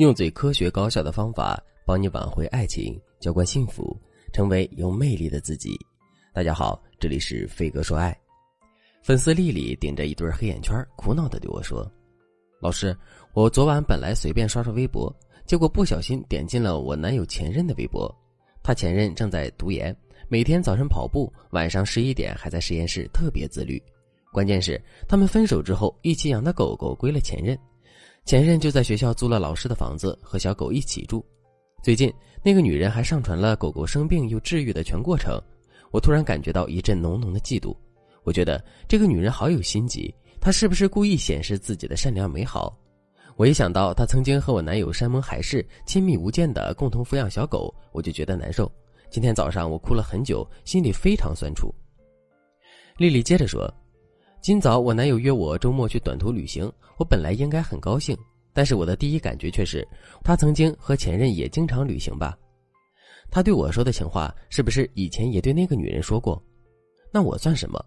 用最科学高效的方法帮你挽回爱情，浇灌幸福，成为有魅力的自己。大家好，这里是飞哥说爱。粉丝丽丽顶着一对黑眼圈，苦恼的对我说：“老师，我昨晚本来随便刷刷微博，结果不小心点进了我男友前任的微博。他前任正在读研，每天早晨跑步，晚上十一点还在实验室，特别自律。关键是他们分手之后，一起养的狗狗归了前任。”前任就在学校租了老师的房子，和小狗一起住。最近，那个女人还上传了狗狗生病又治愈的全过程。我突然感觉到一阵浓浓的嫉妒。我觉得这个女人好有心机，她是不是故意显示自己的善良美好？我一想到她曾经和我男友山盟海誓、亲密无间的共同抚养小狗，我就觉得难受。今天早上我哭了很久，心里非常酸楚。丽丽接着说。今早我男友约我周末去短途旅行，我本来应该很高兴，但是我的第一感觉却是，他曾经和前任也经常旅行吧？他对我说的情话是不是以前也对那个女人说过？那我算什么？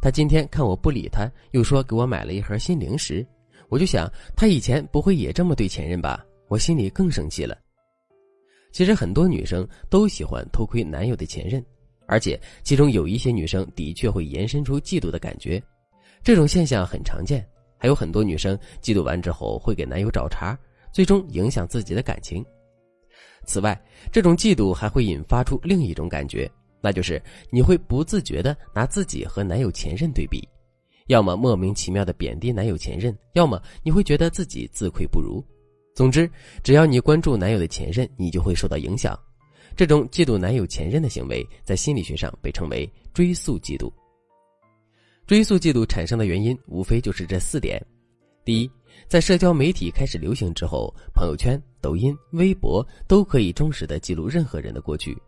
他今天看我不理他，又说给我买了一盒新零食，我就想他以前不会也这么对前任吧？我心里更生气了。其实很多女生都喜欢偷窥男友的前任，而且其中有一些女生的确会延伸出嫉妒的感觉。这种现象很常见，还有很多女生嫉妒完之后会给男友找茬，最终影响自己的感情。此外，这种嫉妒还会引发出另一种感觉，那就是你会不自觉的拿自己和男友前任对比，要么莫名其妙的贬低男友前任，要么你会觉得自己自愧不如。总之，只要你关注男友的前任，你就会受到影响。这种嫉妒男友前任的行为，在心理学上被称为追溯嫉妒。追溯嫉妒产生的原因无非就是这四点：第一，在社交媒体开始流行之后，朋友圈、抖音、微博都可以忠实的记录任何人的过去，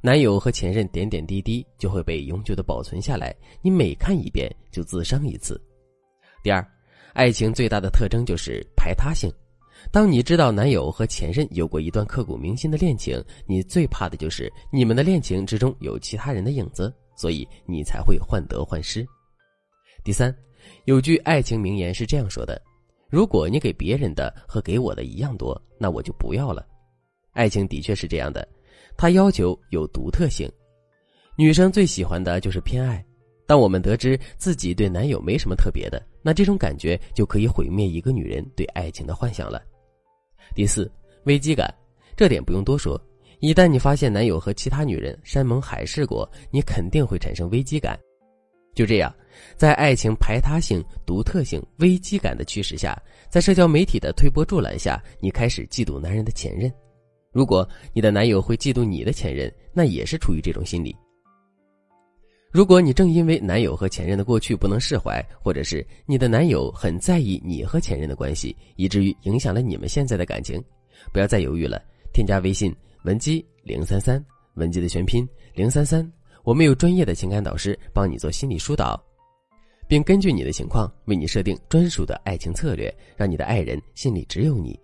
男友和前任点点滴滴就会被永久的保存下来，你每看一遍就自伤一次。第二，爱情最大的特征就是排他性，当你知道男友和前任有过一段刻骨铭心的恋情，你最怕的就是你们的恋情之中有其他人的影子，所以你才会患得患失。第三，有句爱情名言是这样说的：“如果你给别人的和给我的一样多，那我就不要了。”爱情的确是这样的，它要求有独特性。女生最喜欢的就是偏爱。当我们得知自己对男友没什么特别的，那这种感觉就可以毁灭一个女人对爱情的幻想了。第四，危机感，这点不用多说。一旦你发现男友和其他女人山盟海誓过，你肯定会产生危机感。就这样，在爱情排他性、独特性、危机感的驱使下，在社交媒体的推波助澜下，你开始嫉妒男人的前任。如果你的男友会嫉妒你的前任，那也是出于这种心理。如果你正因为男友和前任的过去不能释怀，或者是你的男友很在意你和前任的关系，以至于影响了你们现在的感情，不要再犹豫了，添加微信文姬零三三，文姬的全拼零三三。我们有专业的情感导师帮你做心理疏导，并根据你的情况为你设定专属的爱情策略，让你的爱人心里只有你。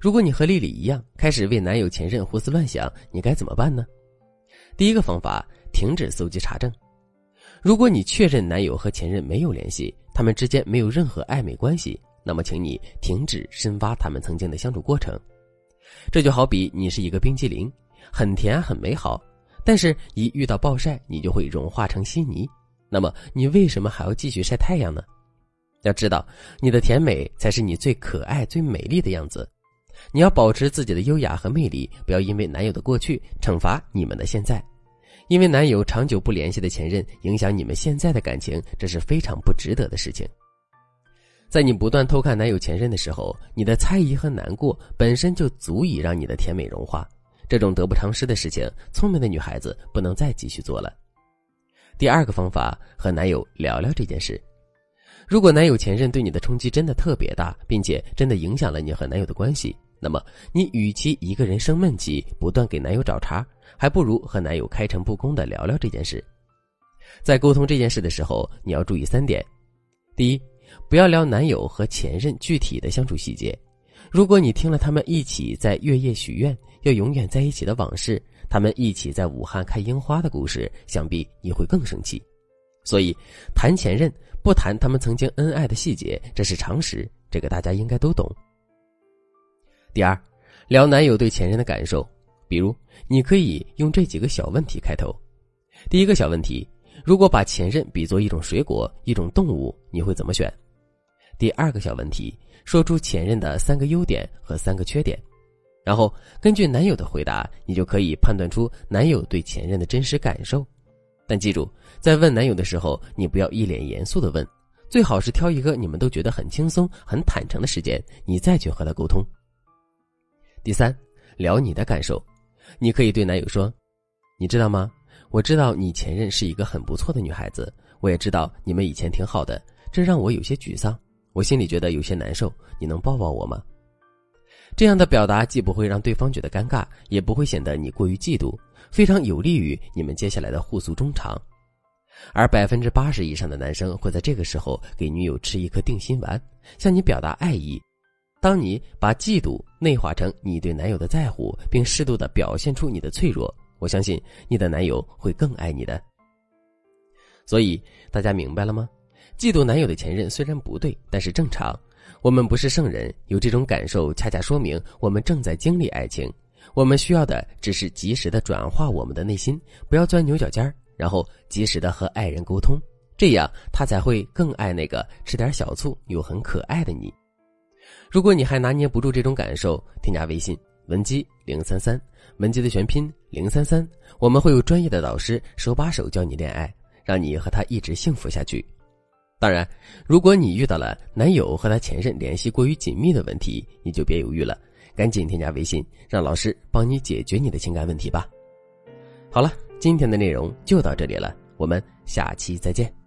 如果你和丽丽一样开始为男友前任胡思乱想，你该怎么办呢？第一个方法，停止搜集查证。如果你确认男友和前任没有联系，他们之间没有任何暧昧关系，那么请你停止深挖他们曾经的相处过程。这就好比你是一个冰激凌，很甜很美好。但是，一遇到暴晒，你就会融化成稀泥。那么，你为什么还要继续晒太阳呢？要知道，你的甜美才是你最可爱、最美丽的样子。你要保持自己的优雅和魅力，不要因为男友的过去惩罚你们的现在。因为男友长久不联系的前任影响你们现在的感情，这是非常不值得的事情。在你不断偷看男友前任的时候，你的猜疑和难过本身就足以让你的甜美融化。这种得不偿失的事情，聪明的女孩子不能再继续做了。第二个方法，和男友聊聊这件事。如果男友前任对你的冲击真的特别大，并且真的影响了你和男友的关系，那么你与其一个人生闷气，不断给男友找茬，还不如和男友开诚布公的聊聊这件事。在沟通这件事的时候，你要注意三点：第一，不要聊男友和前任具体的相处细节。如果你听了他们一起在月夜许愿要永远在一起的往事，他们一起在武汉看樱花的故事，想必你会更生气。所以，谈前任不谈他们曾经恩爱的细节，这是常识，这个大家应该都懂。第二，聊男友对前任的感受，比如你可以用这几个小问题开头。第一个小问题：如果把前任比作一种水果、一种动物，你会怎么选？第二个小问题：说出前任的三个优点和三个缺点。然后根据男友的回答，你就可以判断出男友对前任的真实感受。但记住，在问男友的时候，你不要一脸严肃的问，最好是挑一个你们都觉得很轻松、很坦诚的时间，你再去和他沟通。第三，聊你的感受，你可以对男友说：“你知道吗？我知道你前任是一个很不错的女孩子，我也知道你们以前挺好的，这让我有些沮丧，我心里觉得有些难受。你能抱抱我吗？”这样的表达既不会让对方觉得尴尬，也不会显得你过于嫉妒，非常有利于你们接下来的互诉衷肠。而百分之八十以上的男生会在这个时候给女友吃一颗定心丸，向你表达爱意。当你把嫉妒内化成你对男友的在乎，并适度的表现出你的脆弱，我相信你的男友会更爱你的。所以大家明白了吗？嫉妒男友的前任虽然不对，但是正常。我们不是圣人，有这种感受，恰恰说明我们正在经历爱情。我们需要的只是及时的转化我们的内心，不要钻牛角尖儿，然后及时的和爱人沟通，这样他才会更爱那个吃点小醋又很可爱的你。如果你还拿捏不住这种感受，添加微信文姬零三三，文姬的全拼零三三，我们会有专业的导师手把手教你恋爱，让你和他一直幸福下去。当然，如果你遇到了男友和他前任联系过于紧密的问题，你就别犹豫了，赶紧添加微信，让老师帮你解决你的情感问题吧。好了，今天的内容就到这里了，我们下期再见。